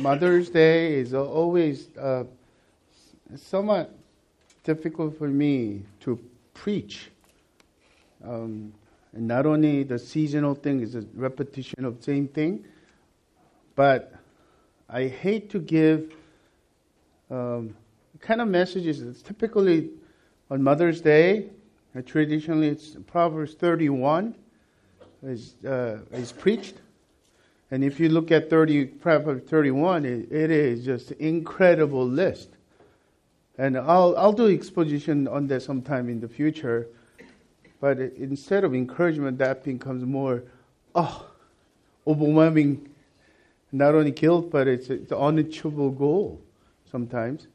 Mother's Day is always uh, somewhat difficult for me to preach. Um, and not only the seasonal thing is a repetition of same thing, but I hate to give um, kind of messages. It's typically on Mother's Day. Uh, traditionally, it's Proverbs 31 is, uh, is preached. And if you look at 30, Proverbs 31, it, it is just an incredible list. And I'll, I'll do exposition on that sometime in the future. But instead of encouragement, that becomes more, oh, overwhelming, not only guilt, but it's, it's an unachievable goal sometimes.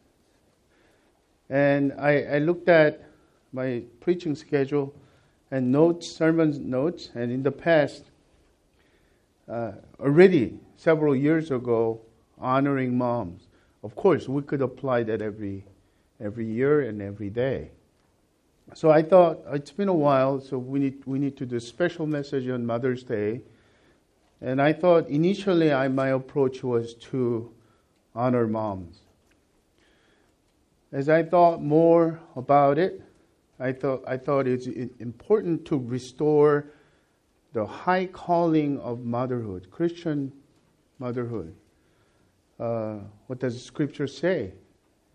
And I, I looked at my preaching schedule and notes, sermon notes, and in the past, uh, already several years ago, honoring moms. Of course, we could apply that every every year and every day. So I thought it's been a while, so we need we need to do a special message on Mother's Day. And I thought initially I, my approach was to honor moms. As I thought more about it, I thought I thought it's important to restore the high calling of motherhood, Christian motherhood. Uh, what does Scripture say?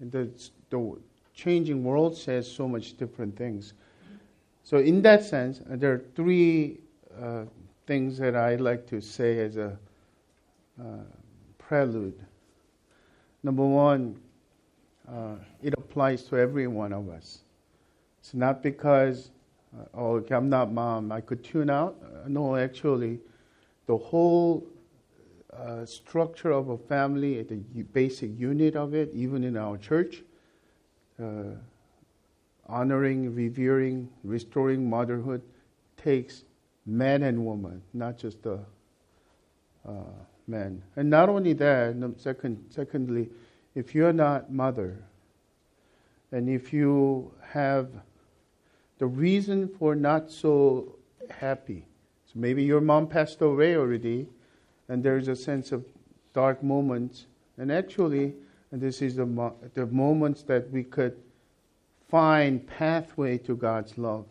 The, the changing world says so much different things. So, in that sense, uh, there are three uh, things that I like to say as a uh, prelude. Number one, uh, it applies to every one of us. It's not because, oh, okay, I'm not mom, I could tune out. Uh, no, actually, the whole uh, structure of a family, the basic unit of it, even in our church, uh, honoring, revering, restoring motherhood takes man and woman, not just the uh, men. And not only that, second, secondly, if you're not mother, and if you have the reason for not so happy, so maybe your mom passed away already, and there's a sense of dark moments, and actually, and this is the, mo- the moments that we could find pathway to God's love,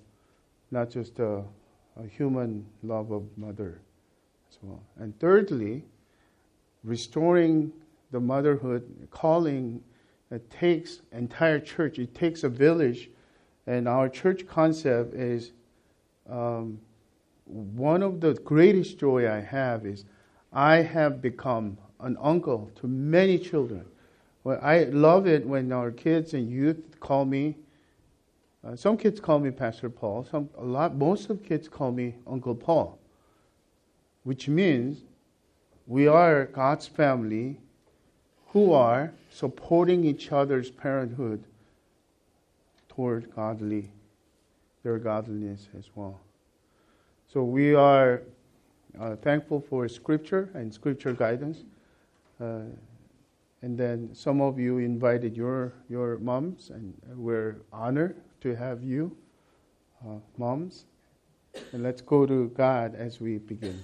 not just a, a human love of mother as well. And thirdly, restoring the motherhood calling it takes entire church. It takes a village, and our church concept is um, one of the greatest joy I have is I have become an uncle to many children. Well, I love it when our kids and youth call me. Uh, some kids call me Pastor Paul. Some a lot. Most of kids call me Uncle Paul, which means we are God's family who are supporting each other's parenthood toward godly, their godliness as well. So we are uh, thankful for Scripture and Scripture guidance. Uh, and then some of you invited your, your moms, and we're honored to have you, uh, moms. And let's go to God as we begin.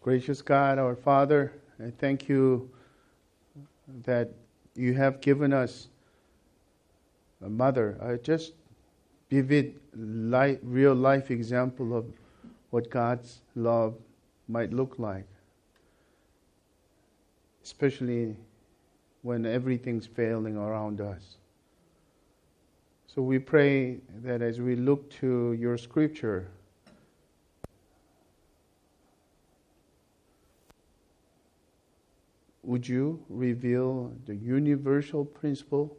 Gracious God, our Father, I thank you that you have given us a mother, a just vivid, life, real life example of what God's love might look like, especially when everything's failing around us. So we pray that as we look to your scripture, would you reveal the universal principle,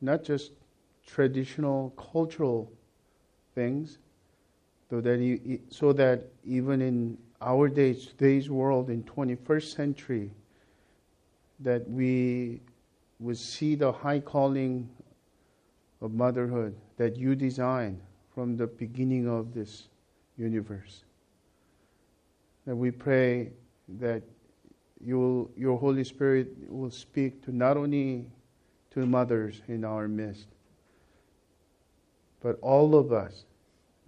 not just traditional cultural things, so that, so that even in our days, today's world, in 21st century, that we would see the high calling of motherhood that you designed from the beginning of this universe. And we pray that you your Holy Spirit will speak to not only to mothers in our midst, but all of us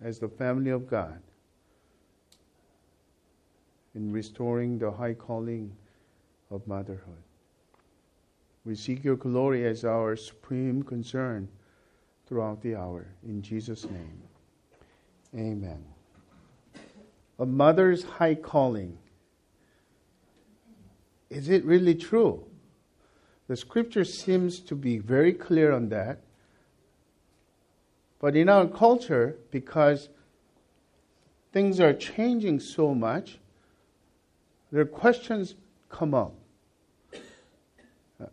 as the family of God. in restoring the high calling of motherhood. We seek your glory as our supreme concern throughout the hour. In Jesus' name, amen. A mother's high calling. Is it really true? The scripture seems to be very clear on that. But in our culture, because things are changing so much, there are questions come up.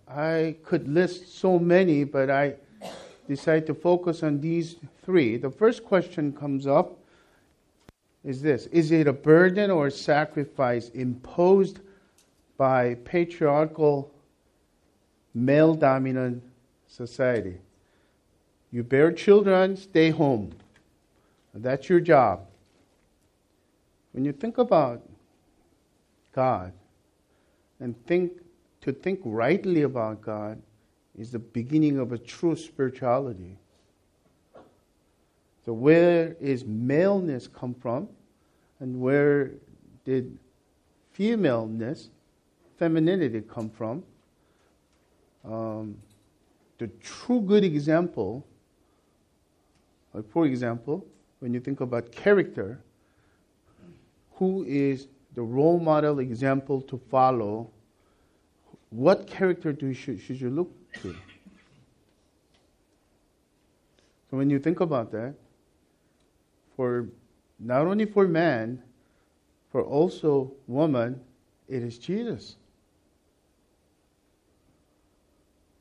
I could list so many, but I decide to focus on these three. The first question comes up is this Is it a burden or sacrifice imposed by patriarchal, male dominant society? You bear children, stay home. That's your job. When you think about God and think to think rightly about God is the beginning of a true spirituality. So where is maleness come from and where did femaleness, femininity come from? Um, the true good example, like for example, when you think about character, who is the role model example to follow, what character do you, should, should you look to? So when you think about that, for not only for man, for also woman, it is Jesus.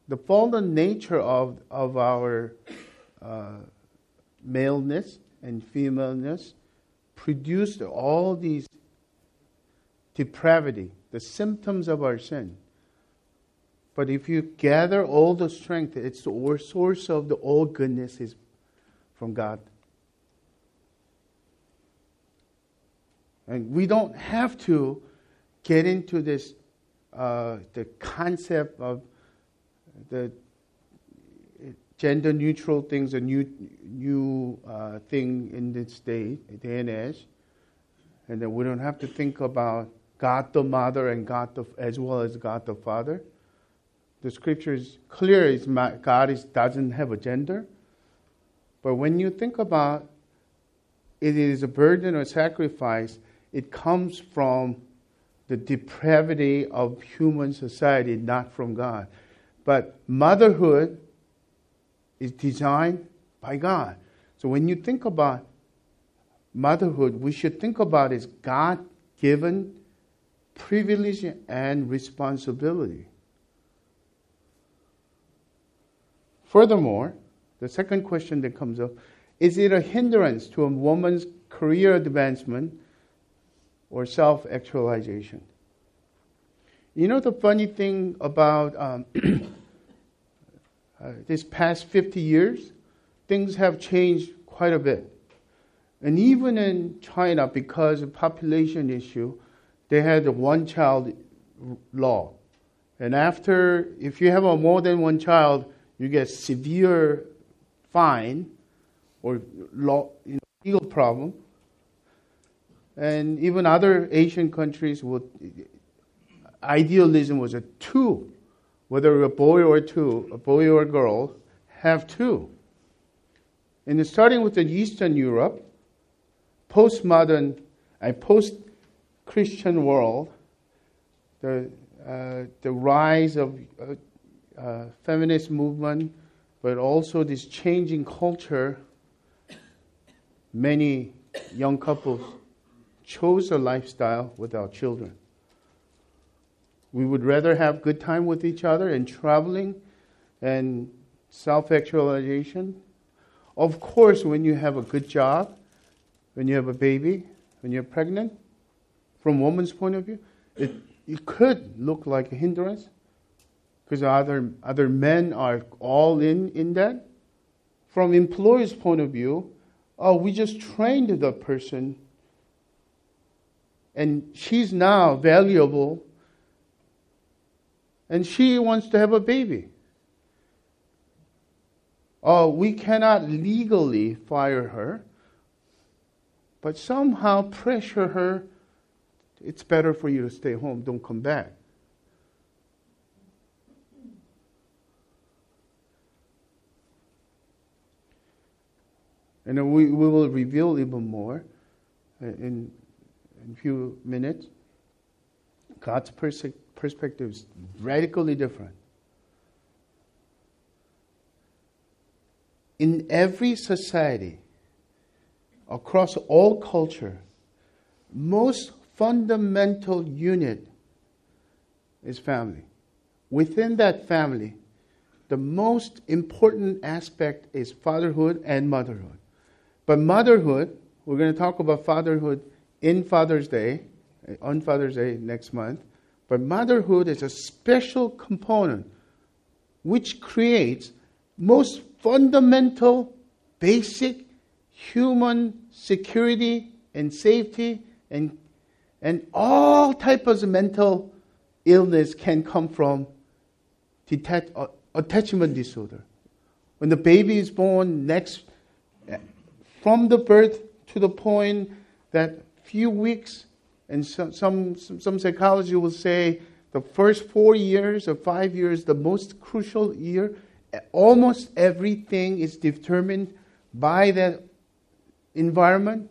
The fallen nature of, of our uh, maleness and femaleness produced all these depravity, the symptoms of our sin. But if you gather all the strength, it's the source of the all goodness is from God. And we don't have to get into this uh, the concept of the gender neutral things, a new new uh, thing in this day, day and age, and then we don't have to think about God the Mother and God the, as well as God the Father. The scripture is clear: is God is, doesn't have a gender. But when you think about it is a burden or sacrifice, it comes from the depravity of human society, not from God. But motherhood is designed by God. So when you think about motherhood, we should think about it as God given privilege and responsibility. Furthermore, the second question that comes up is it a hindrance to a woman's career advancement or self actualization? You know the funny thing about um, uh, this past 50 years? Things have changed quite a bit. And even in China, because of population issue, they had a one child law. And after, if you have a more than one child, you get severe fine or law, you know, legal problem. And even other Asian countries would, idealism was a two, whether a boy or two, a boy or a girl, have two. And starting with the Eastern Europe, postmodern and post Christian world, the, uh, the rise of uh, uh, feminist movement, but also this changing culture, many young couples chose a lifestyle without children. We would rather have good time with each other and traveling and self-actualization. Of course, when you have a good job, when you have a baby, when you're pregnant, from woman's point of view, it, it could look like a hindrance because other, other men are all in in that. From employer's point of view, oh, we just trained the person and she's now valuable and she wants to have a baby. Oh, we cannot legally fire her, but somehow pressure her it's better for you to stay home, don't come back. And we, we will reveal even more uh, in, in a few minutes. God's pers- perspective is radically different. In every society, across all culture, most fundamental unit is family. Within that family, the most important aspect is fatherhood and motherhood. But motherhood, we're going to talk about fatherhood in Father's Day, on Father's Day next month. But motherhood is a special component which creates most fundamental, basic human security and safety and, and all types of mental illness can come from detach, uh, attachment disorder. When the baby is born, next from the birth to the point that few weeks, and some, some, some psychology will say the first four years or five years, the most crucial year, almost everything is determined by that environment.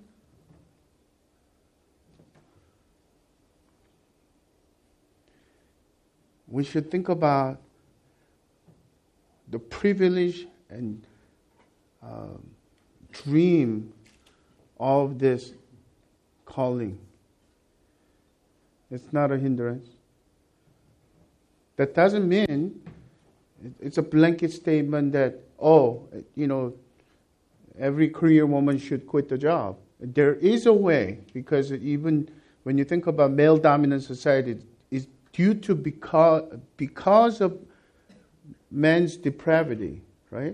We should think about the privilege and um, dream of this calling. It's not a hindrance. That doesn't mean it's a blanket statement that, oh, you know, every career woman should quit the job. There is a way, because even when you think about male dominant society, it's due to because, because of man's depravity, right?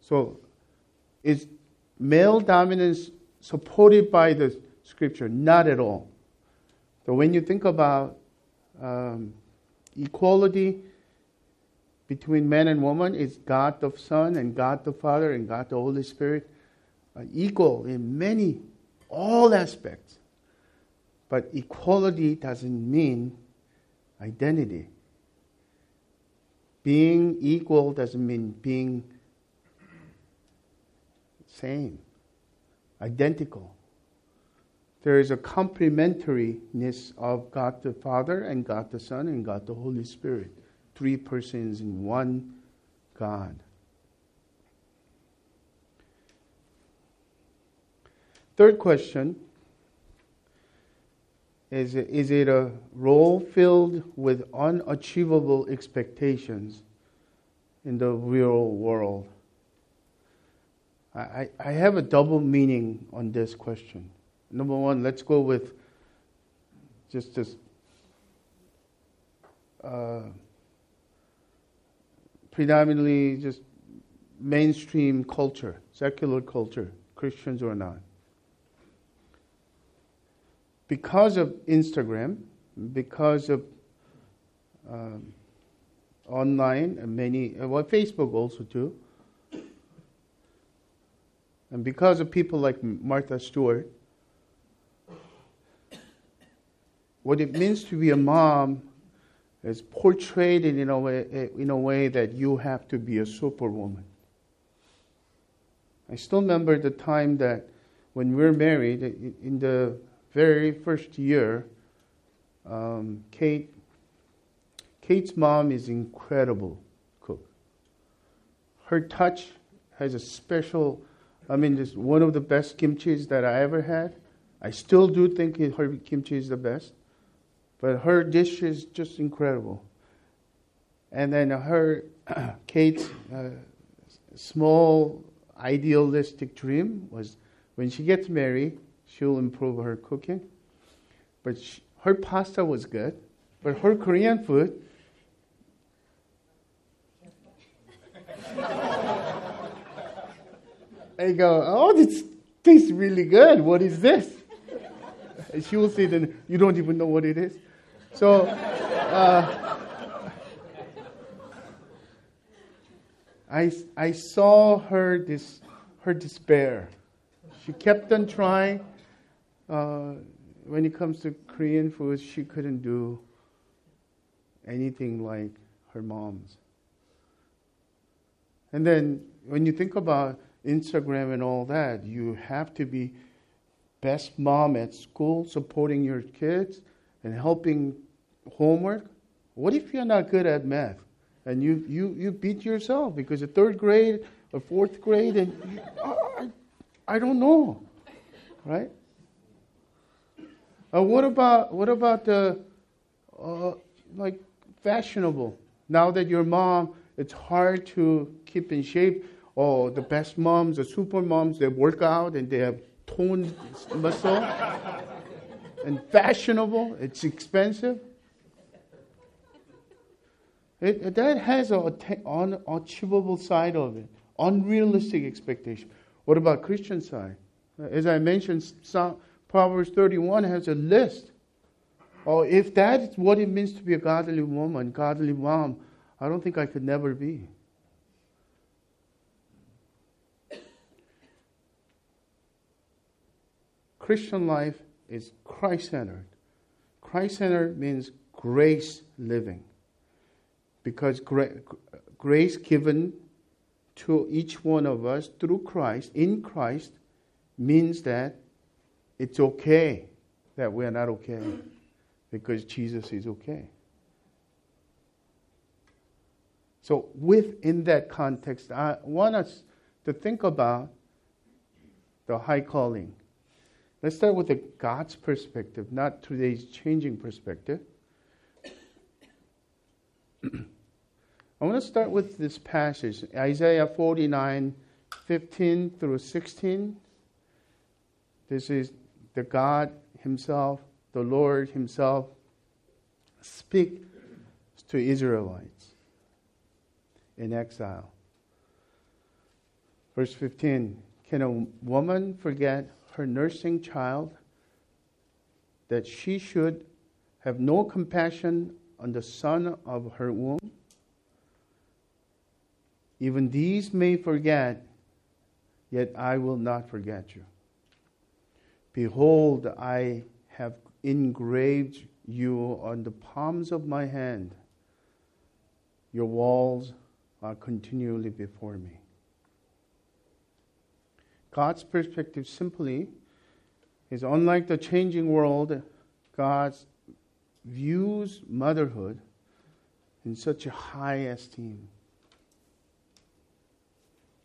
So is male dominance supported by the scripture? Not at all. So when you think about um, equality between man and woman, it's God the Son and God the Father and God the Holy Spirit uh, equal in many, all aspects. But equality doesn't mean identity. Being equal doesn't mean being same, identical. There is a complementariness of God the Father and God the Son and God the Holy Spirit. Three persons in one God. Third question is, is it a role filled with unachievable expectations in the real world? I, I have a double meaning on this question. Number one, let's go with just this uh, predominantly just mainstream culture, secular culture, Christians or not. Because of Instagram, because of um, online and many, well, Facebook also too, and because of people like Martha Stewart, what it means to be a mom is portrayed in a way, in a way that you have to be a superwoman. I still remember the time that when we were married, in the very first year, um, Kate, Kate's mom is incredible cook. Her touch has a special I mean, it's one of the best kimchis that I ever had. I still do think her kimchi is the best, but her dish is just incredible. And then her, Kate's uh, small idealistic dream was when she gets married, she'll improve her cooking. But she, her pasta was good, but her Korean food, I go, oh, this tastes really good. What is this? And she will say, then you don't even know what it is. So, uh, I, I saw her this her despair. She kept on trying. Uh, when it comes to Korean food, she couldn't do anything like her mom's. And then when you think about Instagram and all that, you have to be best mom at school, supporting your kids and helping homework. What if you're not good at math and you, you, you beat yourself because a third grade or fourth grade and you, I, I don't know, right? Uh, what about what about the uh, like fashionable? Now that your mom, it's hard to keep in shape. Oh, the best moms, the super moms, they work out and they have toned muscle and fashionable. It's expensive. It, that has an unachievable side of it, unrealistic expectation. What about Christian side? As I mentioned, Proverbs 31 has a list. Oh, if that's what it means to be a godly woman, godly mom, I don't think I could never be. Christian life is Christ centered. Christ centered means grace living. Because gra- grace given to each one of us through Christ, in Christ, means that it's okay that we are not okay because Jesus is okay. So, within that context, I want us to think about the high calling. Let's start with the God's perspective, not today's changing perspective. I want to start with this passage, Isaiah 49, 15 through 16. This is the God Himself, the Lord Himself, speak to Israelites in exile. Verse 15 Can a woman forget her nursing child, that she should have no compassion on the son of her womb? Even these may forget, yet I will not forget you. Behold, I have engraved you on the palms of my hand. Your walls are continually before me. God's perspective simply is unlike the changing world, God views motherhood in such a high esteem.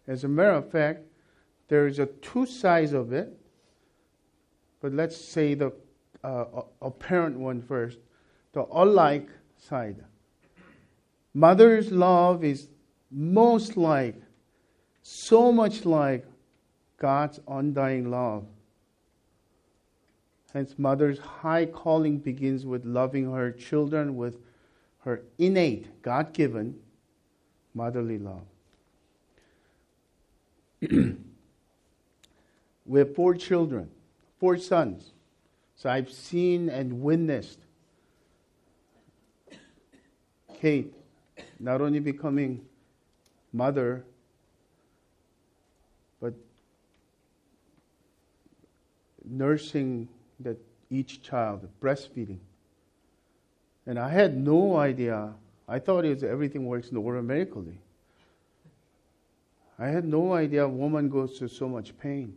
As a matter of fact, there is a two sides of it but let's say the uh, apparent one first the alike side. Mother's love is most like, so much like God's undying love. Hence, mother's high calling begins with loving her children with her innate, God given motherly love. we have four children four sons. So I've seen and witnessed Kate not only becoming mother, but nursing that each child, breastfeeding. And I had no idea. I thought it was everything works in the world medically. I had no idea a woman goes through so much pain.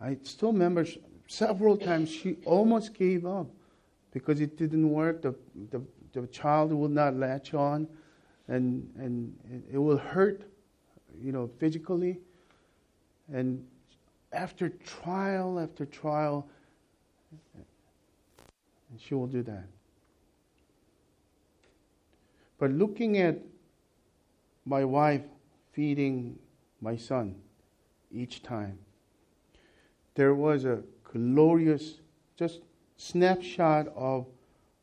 I still remember several times she almost gave up because it didn't work. The, the, the child would not latch on, and, and it will hurt, you know, physically. And after trial after trial, and she will do that. But looking at my wife feeding my son each time, there was a glorious, just snapshot of,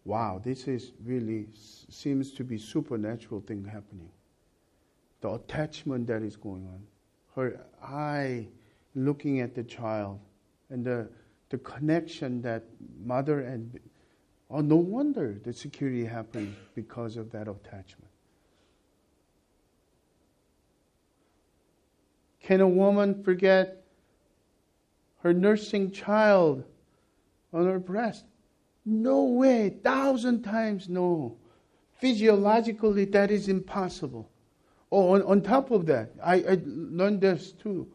wow, this is really seems to be supernatural thing happening. The attachment that is going on, her eye looking at the child, and the the connection that mother and oh, no wonder the security happened because of that attachment. Can a woman forget her nursing child on her breast. No way, thousand times no. Physiologically, that is impossible. Oh, on, on top of that, I, I learned this too.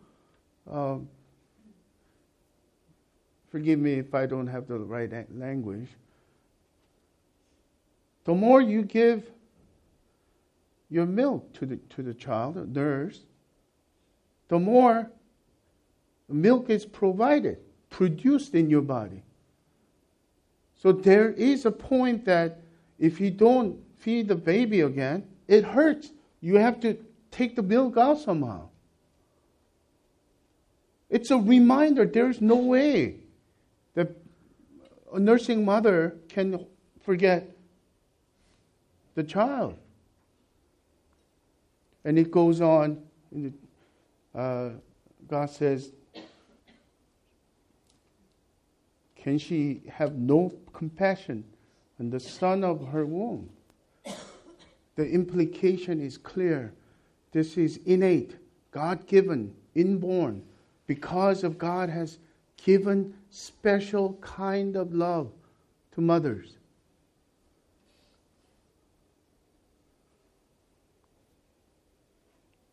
Um, forgive me if I don't have the right language. The more you give your milk to the, to the child, the nurse, the more milk is provided, produced in your body. So there is a point that if you don't feed the baby again, it hurts. You have to take the milk out somehow. It's a reminder there's no way that a nursing mother can forget the child. And it goes on, uh, God says, Can she have no compassion on the son of her womb? The implication is clear. This is innate, God given, inborn, because of God has given special kind of love to mothers.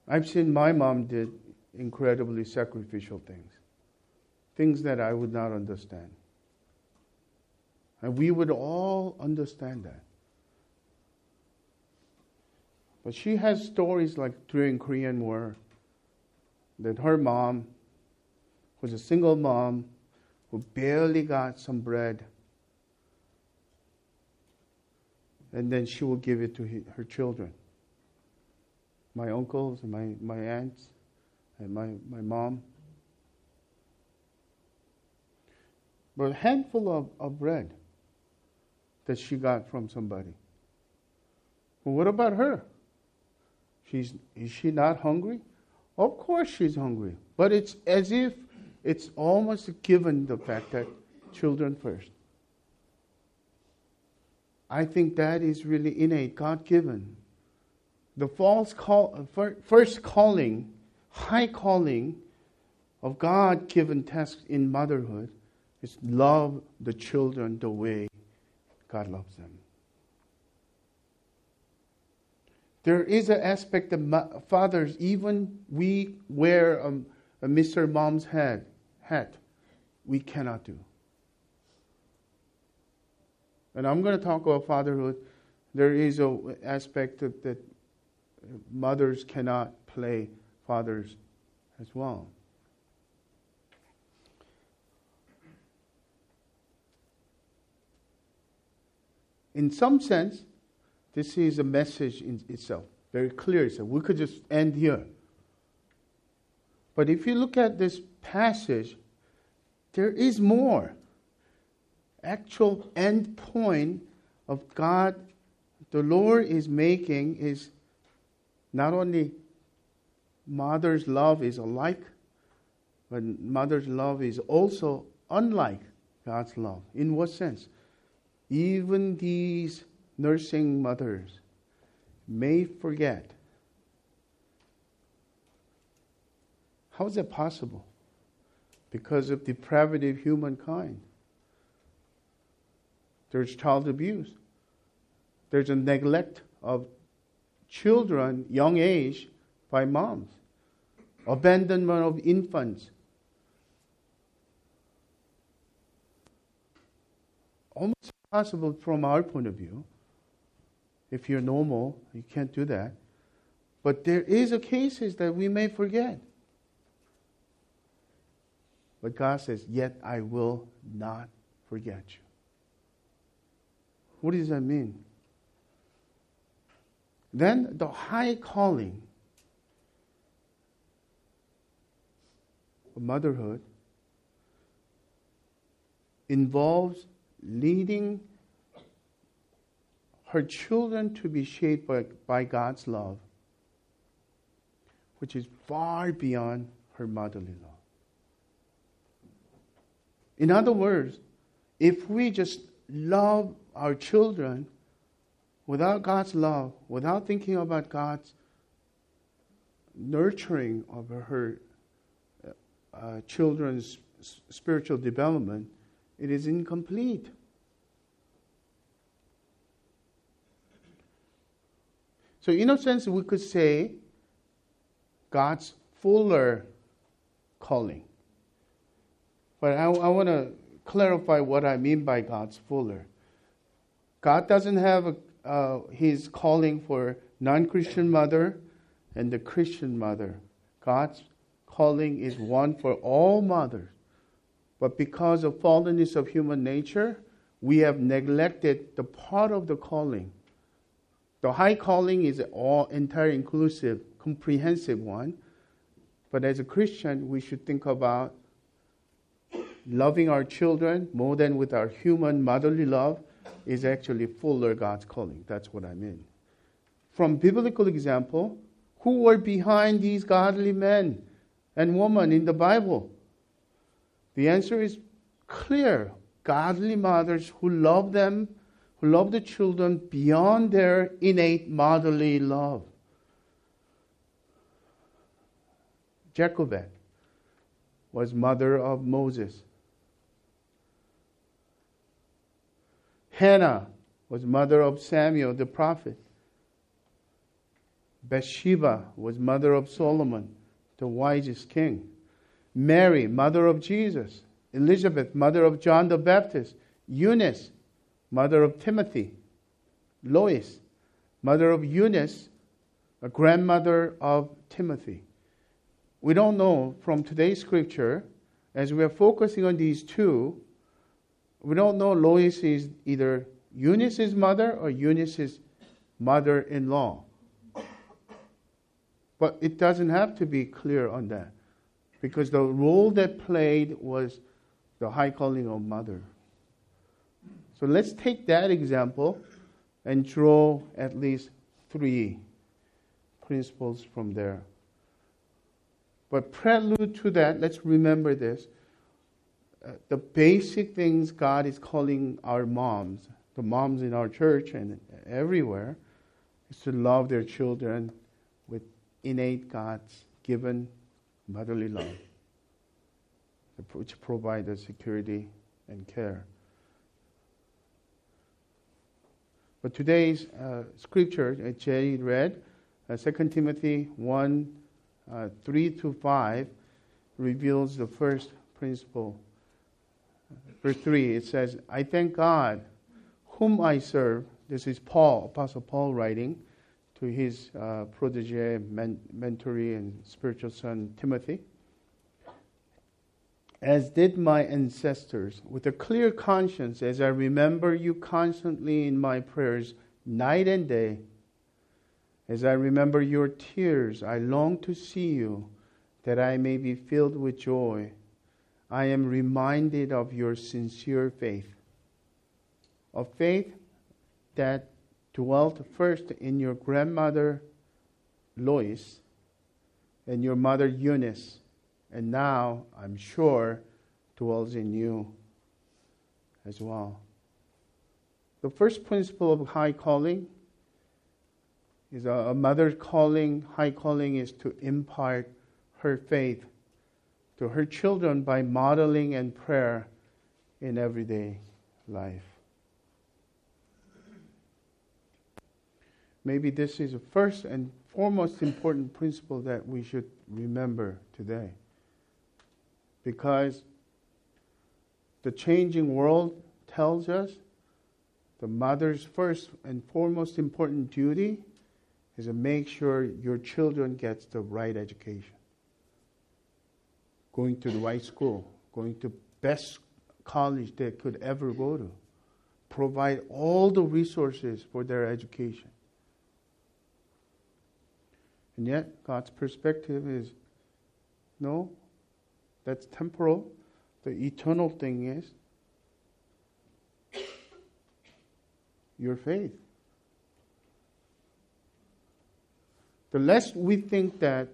I've seen my mom did incredibly sacrificial things, things that I would not understand. And we would all understand that. But she has stories like during Korean War that her mom was a single mom who barely got some bread. And then she would give it to her children. My uncles and my, my aunts and my, my mom. But a handful of, of bread that she got from somebody. Well, what about her? She's, is she not hungry? Of course she's hungry. But it's as if it's almost given the fact that children first. I think that is really innate, God given. The false call, first calling, high calling of God given task in motherhood is love the children the way God loves them. There is an aspect of fathers, even we wear a, a Mr. Mom's head, hat, we cannot do. And I'm going to talk about fatherhood. There is an aspect of, that mothers cannot play fathers as well. in some sense, this is a message in itself, very clear. So we could just end here. But if you look at this passage, there is more. Actual end point of God, the Lord is making is not only mother's love is alike, but mother's love is also unlike God's love. In what sense? even these nursing mothers may forget. How is that possible? Because of depravity of humankind. There's child abuse. There's a neglect of children, young age, by moms. Abandonment of infants. Almost possible from our point of view. If you're normal, you can't do that. But there is a cases that we may forget. But God says, Yet I will not forget you. What does that mean? Then the high calling of motherhood involves leading her children to be shaped by, by God's love, which is far beyond her motherly love. In other words, if we just love our children without God's love, without thinking about God's nurturing of her uh, children's spiritual development, it is incomplete. So, in a sense, we could say God's fuller calling. But I, I want to clarify what I mean by God's fuller. God doesn't have a, uh, his calling for non-Christian mother and the Christian mother. God's calling is one for all mothers. But because of fallenness of human nature, we have neglected the part of the calling. The high calling is all entire inclusive, comprehensive one. But as a Christian, we should think about loving our children more than with our human motherly love is actually fuller God's calling. That's what I mean. From biblical example, who were behind these godly men and women in the Bible? The answer is clear. Godly mothers who love them, who love the children beyond their innate motherly love. Jochebed was mother of Moses. Hannah was mother of Samuel the prophet. Bathsheba was mother of Solomon, the wisest king. Mary, mother of Jesus. Elizabeth, mother of John the Baptist. Eunice, mother of Timothy. Lois, mother of Eunice, a grandmother of Timothy. We don't know from today's scripture, as we are focusing on these two, we don't know Lois is either Eunice's mother or Eunice's mother in law. But it doesn't have to be clear on that because the role that played was the high calling of mother. So let's take that example and draw at least three principles from there. But prelude to that, let's remember this the basic things God is calling our moms, the moms in our church and everywhere, is to love their children with innate God's given motherly love, which provides security and care. But today's uh, scripture, uh, Jerry read, uh, 2 Timothy 1 uh, 3 to 5, reveals the first principle verse 3, it says, I thank God, whom I serve. This is Paul, Apostle Paul writing to his uh, protege, men- and spiritual son Timothy. As did my ancestors, with a clear conscience, as I remember you constantly in my prayers, night and day. As I remember your tears, I long to see you, that I may be filled with joy. I am reminded of your sincere faith, a faith that dwelt first in your grandmother Lois and your mother Eunice, and now I'm sure dwells in you as well. The first principle of high calling is a, a mother's calling, high calling is to impart her faith to her children by modeling and prayer in everyday life. Maybe this is the first and foremost important principle that we should remember today. Because the changing world tells us the mother's first and foremost important duty is to make sure your children gets the right education going to the right school, going to best college they could ever go to, provide all the resources for their education. And yet, God's perspective is no, that's temporal. The eternal thing is your faith. The less we think that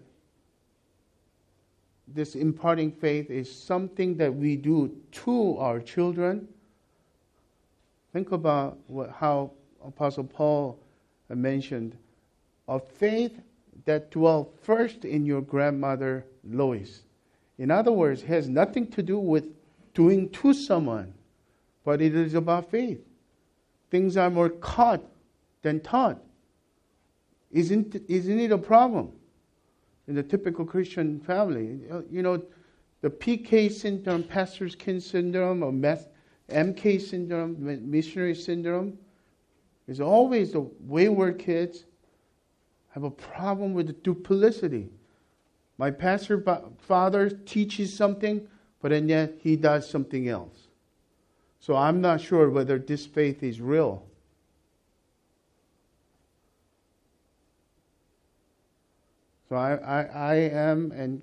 this imparting faith is something that we do to our children. Think about what, how Apostle Paul mentioned a faith that dwelt first in your grandmother Lois. In other words, it has nothing to do with doing to someone, but it is about faith. Things are more caught than taught. Isn't, isn't it a problem in the typical Christian family? You know, the PK syndrome, pastor's kin syndrome, or MK syndrome, missionary syndrome, is always the wayward kids have a problem with the duplicity. My pastor father teaches something, but and yet he does something else. So I'm not sure whether this faith is real. I, I, I am, and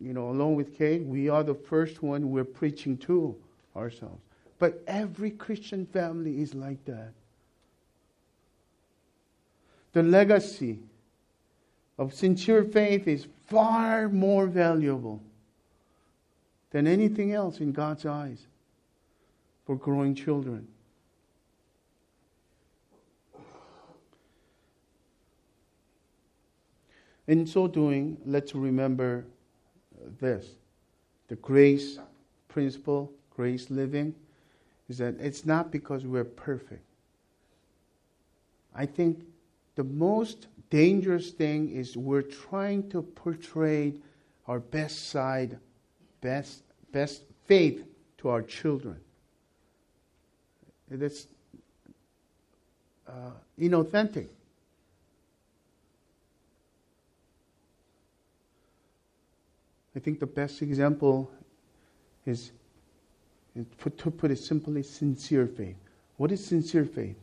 you know, along with Kate, we are the first one we're preaching to ourselves. But every Christian family is like that. The legacy of sincere faith is far more valuable than anything else in God's eyes for growing children. In so doing, let's remember this the grace principle, grace living, is that it's not because we're perfect. I think the most dangerous thing is we're trying to portray our best side, best, best faith to our children. That's uh, inauthentic. I think the best example is, is put, to put it simply, sincere faith. What is sincere faith?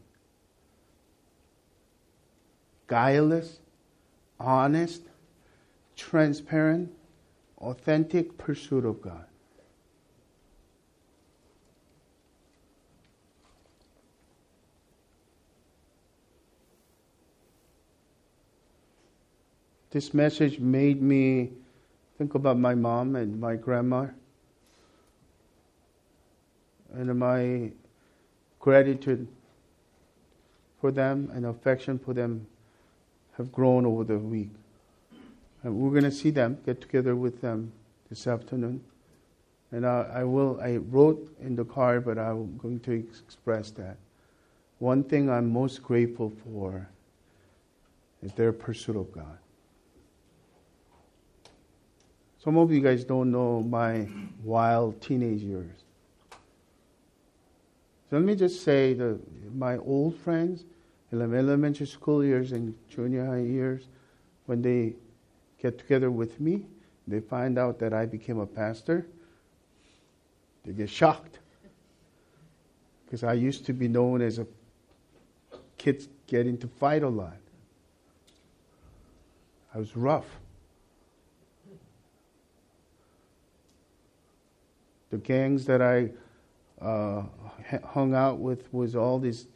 guileless, honest, transparent, authentic pursuit of God. This message made me think about my mom and my grandma and my gratitude for them and affection for them have grown over the week. And we're going to see them, get together with them this afternoon. And I, I, will, I wrote in the card, but I'm going to express that. One thing I'm most grateful for is their pursuit of God. Some of you guys don't know my wild teenage years. So let me just say that my old friends, elementary school years and junior high years, when they get together with me, they find out that I became a pastor, they get shocked. Because I used to be known as a kid getting to fight a lot. I was rough. The gangs that I uh, hung out with was all these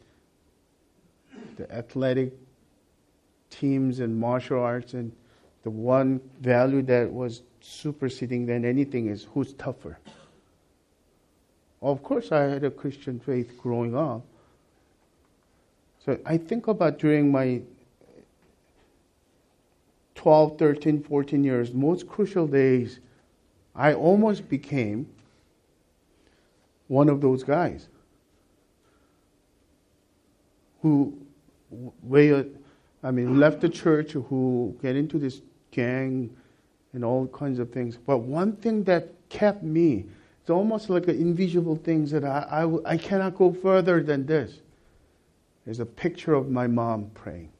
the athletic teams and martial arts, and the one value that was superseding than anything is who's tougher. Of course, I had a Christian faith growing up. So I think about during my 12, 13, 14 years, most crucial days, I almost became one of those guys who way, I mean, left the church, who get into this gang and all kinds of things. But one thing that kept me, it's almost like an invisible thing that I, I, I cannot go further than this. There's a picture of my mom praying.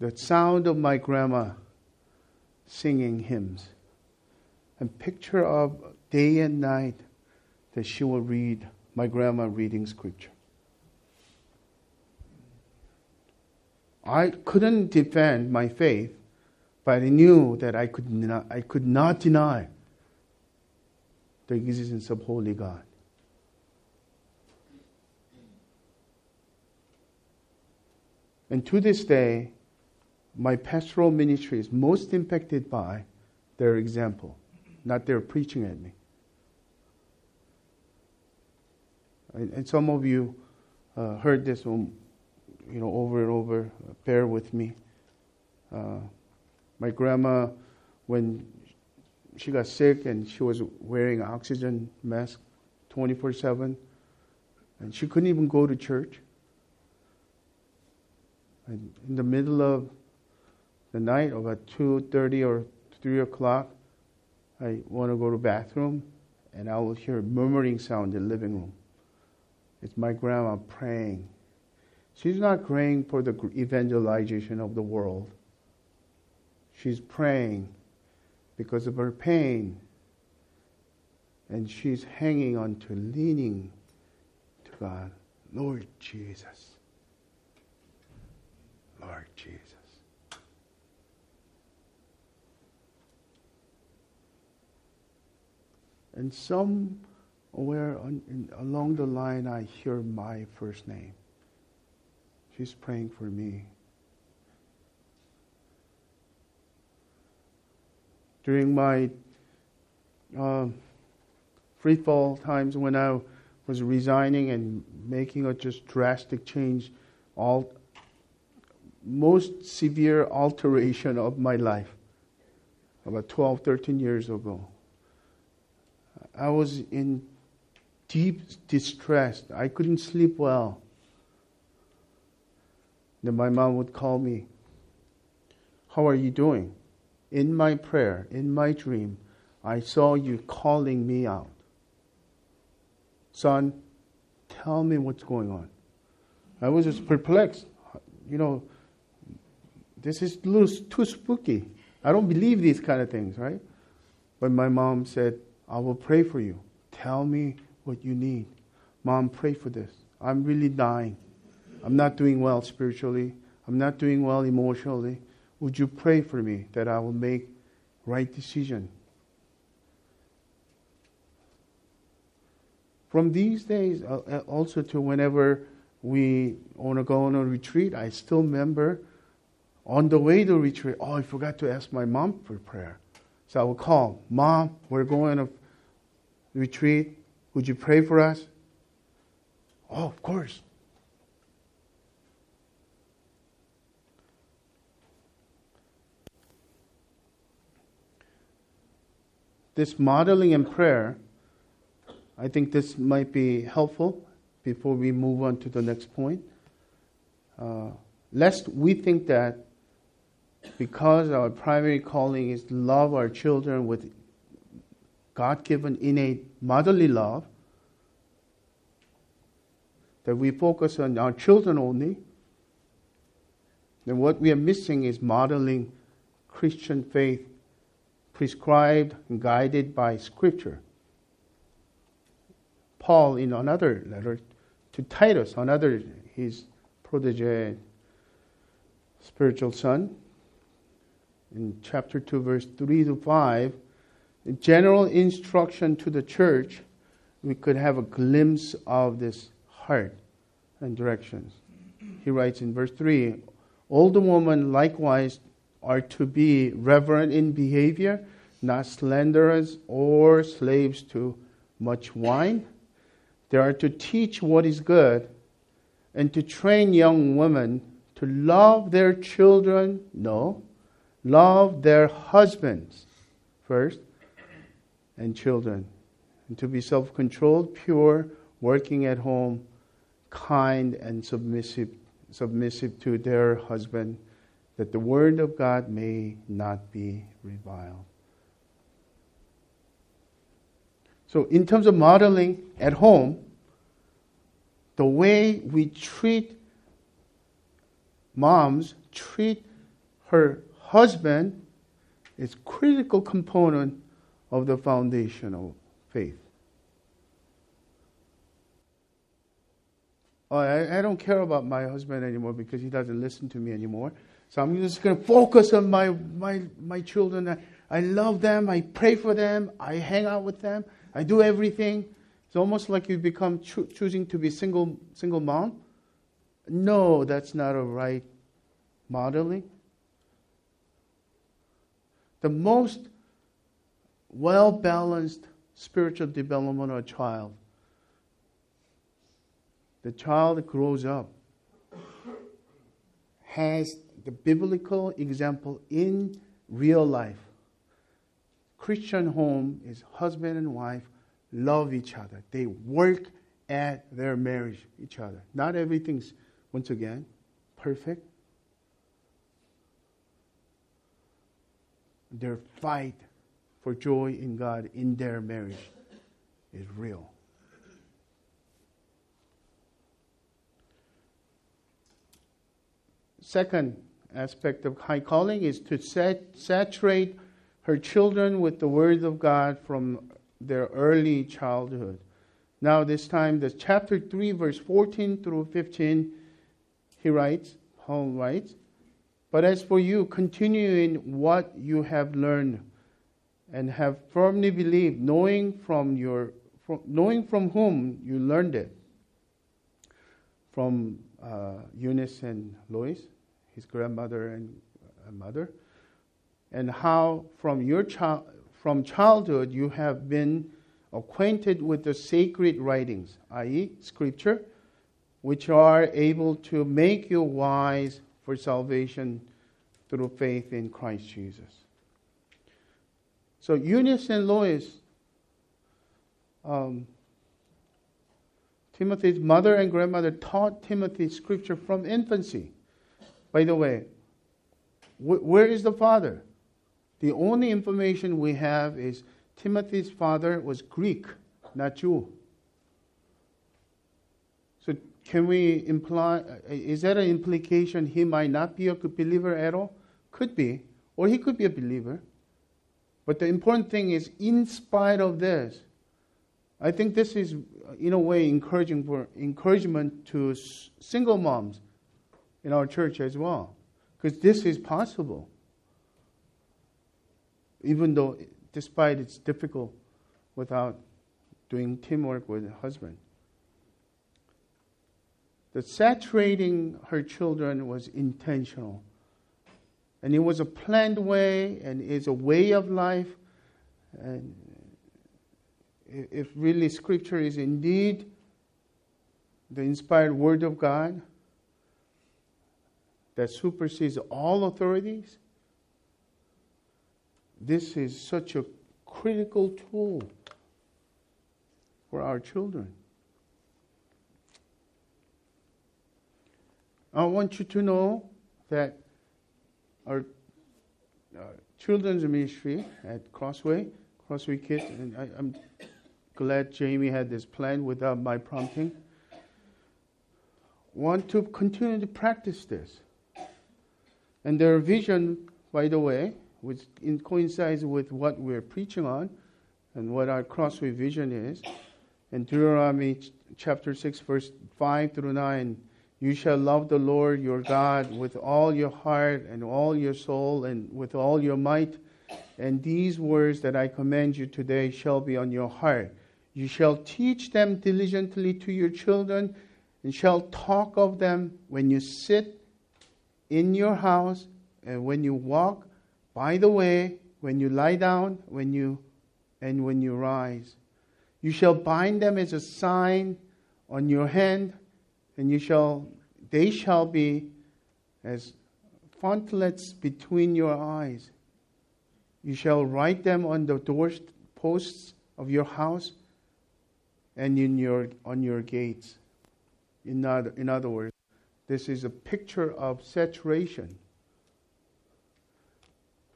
The sound of my grandma singing hymns. And picture of day and night that she will read, my grandma reading scripture. I couldn't defend my faith, but I knew that I could not, I could not deny the existence of Holy God. And to this day, my pastoral ministry is most impacted by their example, not their preaching at me. And, some of you uh, heard this you know, over and over. Bear with me. Uh, my grandma, when she got sick and she was wearing oxygen mask 24 7. And she couldn't even go to church. And in the middle of the night, about 2.30 or 3 o'clock, I want to go to bathroom, and I will hear a murmuring sound in the living room. It's my grandma praying. She's not praying for the evangelization of the world. She's praying because of her pain. And she's hanging on to, leaning to God. Lord Jesus. Lord Jesus. And somewhere on, in, along the line, I hear my first name. She's praying for me. During my uh, free fall times when I was resigning and making a just drastic change, all most severe alteration of my life about 12, 13 years ago. I was in deep distress. I couldn't sleep well. Then my mom would call me. How are you doing? In my prayer, in my dream, I saw you calling me out. Son, tell me what's going on. I was just perplexed. You know, this is a little too spooky. I don't believe these kind of things, right? But my mom said, I will pray for you. Tell me what you need. Mom, pray for this. I'm really dying. I'm not doing well spiritually. I'm not doing well emotionally. Would you pray for me that I will make right decision? From these days, uh, uh, also to whenever we want to go on a retreat, I still remember on the way to retreat, oh, I forgot to ask my mom for prayer. So I would call, Mom, we're going to retreat. Would you pray for us? Oh, of course. This modeling in prayer, I think this might be helpful before we move on to the next point. Uh, lest we think that because our primary calling is to love our children with God given innate motherly love, that we focus on our children only, then what we are missing is modeling Christian faith prescribed and guided by Scripture. Paul, in another letter to Titus, another his protege, spiritual son, in chapter 2, verse 3 to 5, general instruction to the church, we could have a glimpse of this heart and directions. He writes in verse 3 Older women likewise are to be reverent in behavior, not slanderers or slaves to much wine. They are to teach what is good and to train young women to love their children, no, love their husbands first, and children, and to be self controlled, pure, working at home, kind, and submissive, submissive to their husband, that the word of God may not be reviled. So, in terms of modeling at home, the way we treat moms, treat her husband, is critical component of the foundational faith. Oh, I, I don't care about my husband anymore because he doesn't listen to me anymore. So I'm just going to focus on my, my, my children. I, I love them. I pray for them. I hang out with them. I do everything. It's almost like you become cho- choosing to be single single mom. No, that's not a right modeling. The most well balanced spiritual development of a child. The child grows up, has the biblical example in real life. Christian home is husband and wife love each other. They work at their marriage, each other. Not everything's, once again, perfect. Their fight for joy in God in their marriage is real. Second aspect of high calling is to sat- saturate her children with the Word of God from their early childhood. Now, this time, the chapter 3, verse 14 through 15, he writes, Paul writes, But as for you, continue in what you have learned and have firmly believed, knowing from, your, from, knowing from whom you learned it, from uh, Eunice and Lois, his grandmother and uh, mother, and how from your child from childhood you have been acquainted with the sacred writings, i.e., scripture, which are able to make you wise for salvation through faith in Christ Jesus. So Eunice and Lois, um, Timothy's mother and grandmother taught Timothy scripture from infancy. By the way, wh- where is the father? The only information we have is Timothy's father was Greek, not Jew. So can we imply, is that an implication he might not be a good believer at all? Could be. Or he could be a believer. But the important thing is, in spite of this, I think this is, in a way, encouraging for encouragement to single moms in our church as well, because this is possible. Even though, despite it's difficult without doing teamwork with a husband. The saturating her children was intentional. And it was a planned way and it's a way of life. And if really scripture is indeed the inspired word of God that supersedes all authorities, this is such a critical tool for our children. I want you to know that our uh, children's ministry at Crossway, Crossway Kids, and I, am glad Jamie had this plan without my prompting. Want to continue to practice this. And their vision, by the way, which coincides with what we're preaching on and what our Crossway vision is. In Deuteronomy chapter 6, verse 5 through 9, you shall love the Lord your God with all your heart and all your soul and with all your might. And these words that I command you today shall be on your heart. You shall teach them diligently to your children and shall talk of them when you sit in your house and when you walk by the way when you lie down when you and when you rise you shall bind them as a sign on your hand and you shall they shall be as frontlets between your eyes. You shall write them on the doorposts of your house and in your on your gates. In other, in other words, this is a picture of saturation.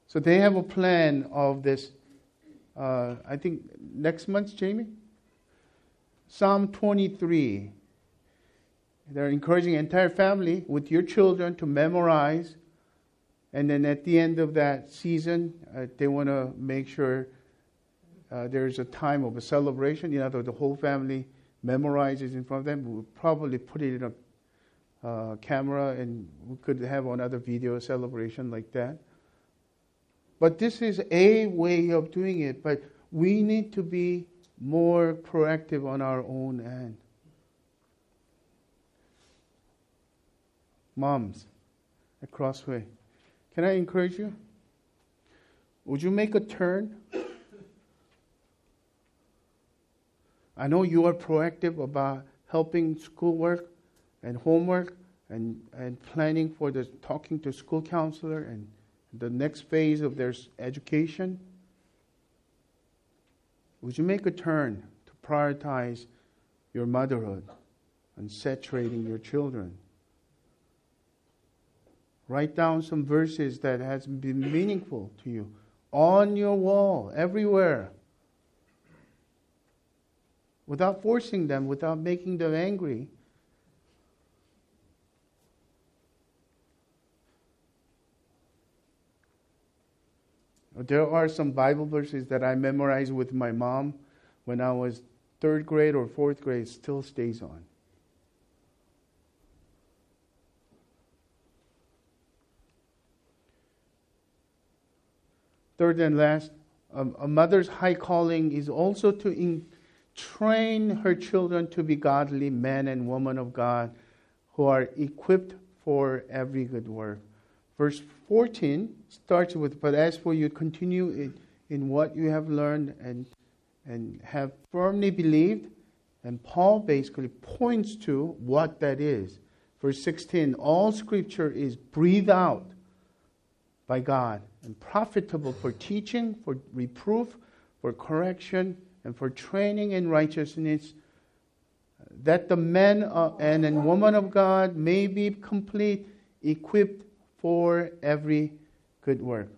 So they have a plan of this. Uh, I think next month, Jamie. Psalm 23 they're encouraging the entire family with your children to memorize. And then at the end of that season, uh, they want to make sure uh, there's a time of a celebration. You know, the, the whole family memorizes in front of them. We'll probably put it in a uh, camera and we could have another video celebration like that. But this is a way of doing it. But we need to be more proactive on our own end. Moms at Crossway, can I encourage you? Would you make a turn? I know you are proactive about helping schoolwork and homework and, and planning for the talking to school counselor and the next phase of their education. Would you make a turn to prioritize your motherhood and saturating your children. Write down some verses that has been meaningful to you on your wall, everywhere. Without forcing them, without making them angry. There are some Bible verses that I memorized with my mom when I was third grade or fourth grade, still stays on. Third and last, a mother's high calling is also to in, train her children to be godly men and women of God who are equipped for every good work. Verse 14 starts with, But as for you, continue in, in what you have learned and, and have firmly believed. And Paul basically points to what that is. Verse 16 All scripture is breathed out by God and profitable for teaching, for reproof, for correction, and for training in righteousness, that the men and, and woman of God may be complete, equipped for every good work.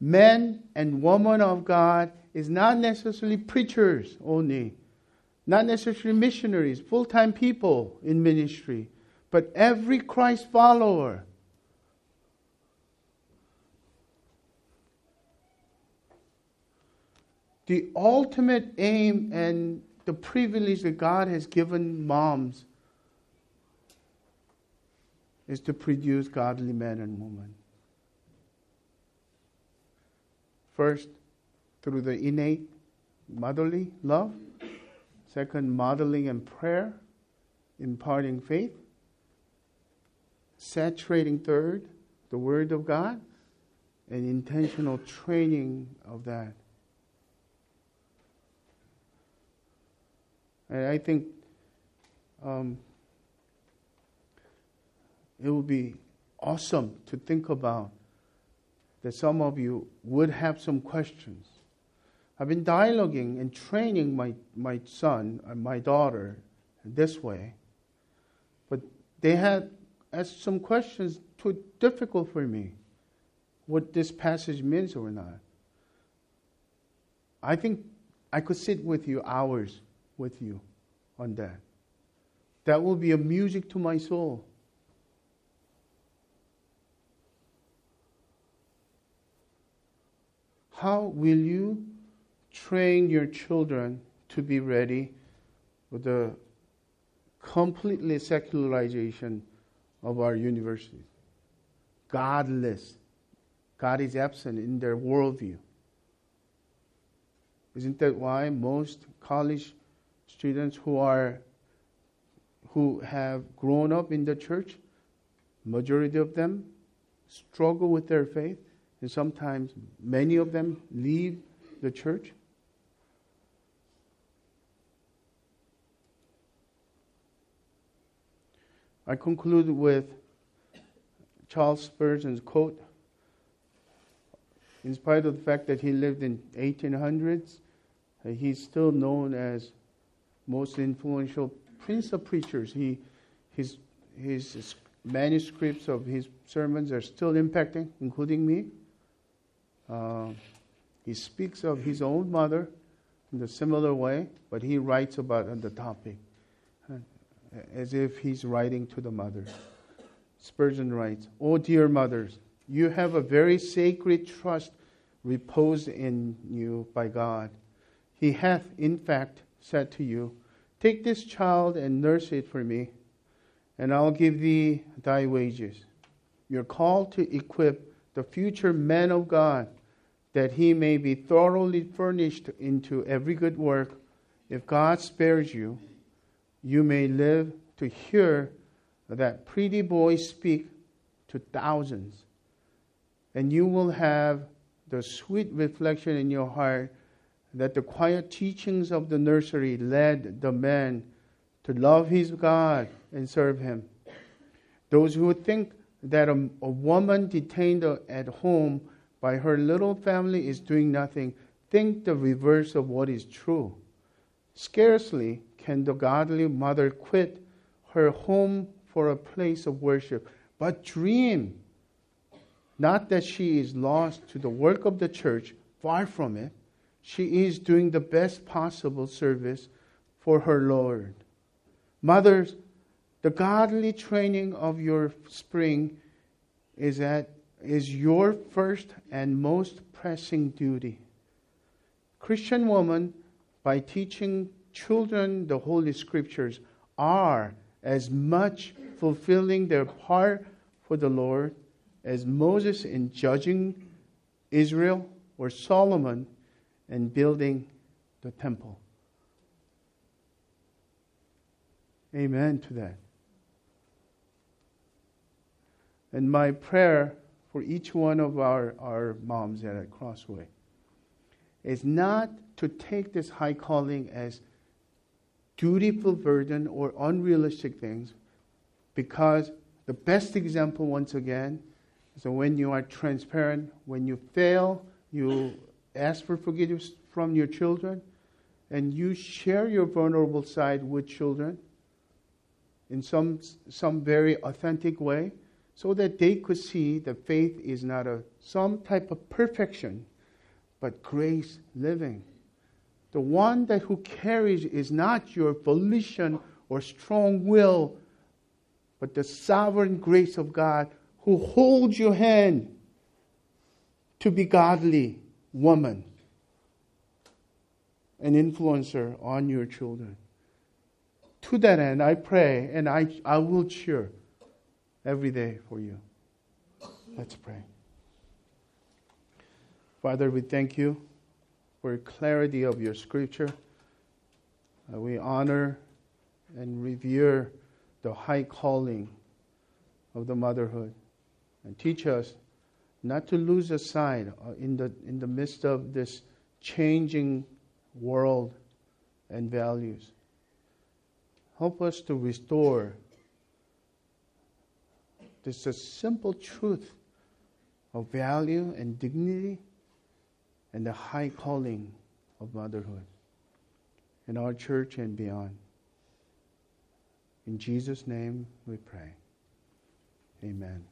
Men and women of God is not necessarily preachers only, not necessarily missionaries, full time people in ministry, but every Christ follower the ultimate aim and the privilege that God has given moms is to produce godly men and women. First, through the innate motherly love. Second, modeling and prayer, imparting faith. Saturating third, the Word of God, and intentional training of that. And I think um, it would be awesome to think about that some of you would have some questions. I've been dialoguing and training my, my son and my daughter this way, but they had asked some questions too difficult for me what this passage means or not. I think I could sit with you hours with you on that. That will be a music to my soul. How will you train your children to be ready with the completely secularization of our universities? Godless. God is absent in their worldview. Isn't that why most college students who are who have grown up in the church, majority of them struggle with their faith, and sometimes many of them leave the church. I conclude with Charles Spurgeon's quote. In spite of the fact that he lived in 1800s, he's still known as most influential prince of preachers. He, his, his manuscripts of his sermons are still impacting, including me. Uh, he speaks of his own mother in a similar way, but he writes about the topic uh, as if he's writing to the mother. Spurgeon writes, "O dear mothers, you have a very sacred trust reposed in you by God. He hath, in fact, said to you, Take this child and nurse it for me, and I'll give thee thy wages. You're called to equip the future man of God that he may be thoroughly furnished into every good work. If God spares you, you may live to hear that pretty boy speak to thousands, and you will have the sweet reflection in your heart that the quiet teachings of the nursery led the man to love his God and serve him. Those who think that a, a woman detained at home by her little family is doing nothing think the reverse of what is true. Scarcely can the godly mother quit her home for a place of worship, but dream not that she is lost to the work of the church, far from it. She is doing the best possible service for her Lord. Mothers, the godly training of your spring is at is your first and most pressing duty. Christian women, by teaching children the Holy Scriptures, are as much fulfilling their part for the Lord as Moses in judging Israel or Solomon in building the temple. Amen to that. And my prayer for each one of our, our moms at a Crossway is not to take this high calling as dutiful burden or unrealistic things because the best example once again is when you are transparent when you fail you ask for forgiveness from your children and you share your vulnerable side with children in some some very authentic way so that they could see that faith is not a some type of perfection but grace living. The one that who carries is not your volition or strong will, but the sovereign grace of God who holds your hand to be godly woman, an influencer on your children. To that end, I pray and I, I will cheer every day for you. Let's pray. Father, we thank you for clarity of your scripture. Uh, we honor and revere the high calling of the motherhood and teach us not to lose a sight uh, in the in the midst of this changing world and values. Help us to restore this simple truth of value and dignity and the high calling of motherhood in our church and beyond. In Jesus' name we pray. Amen.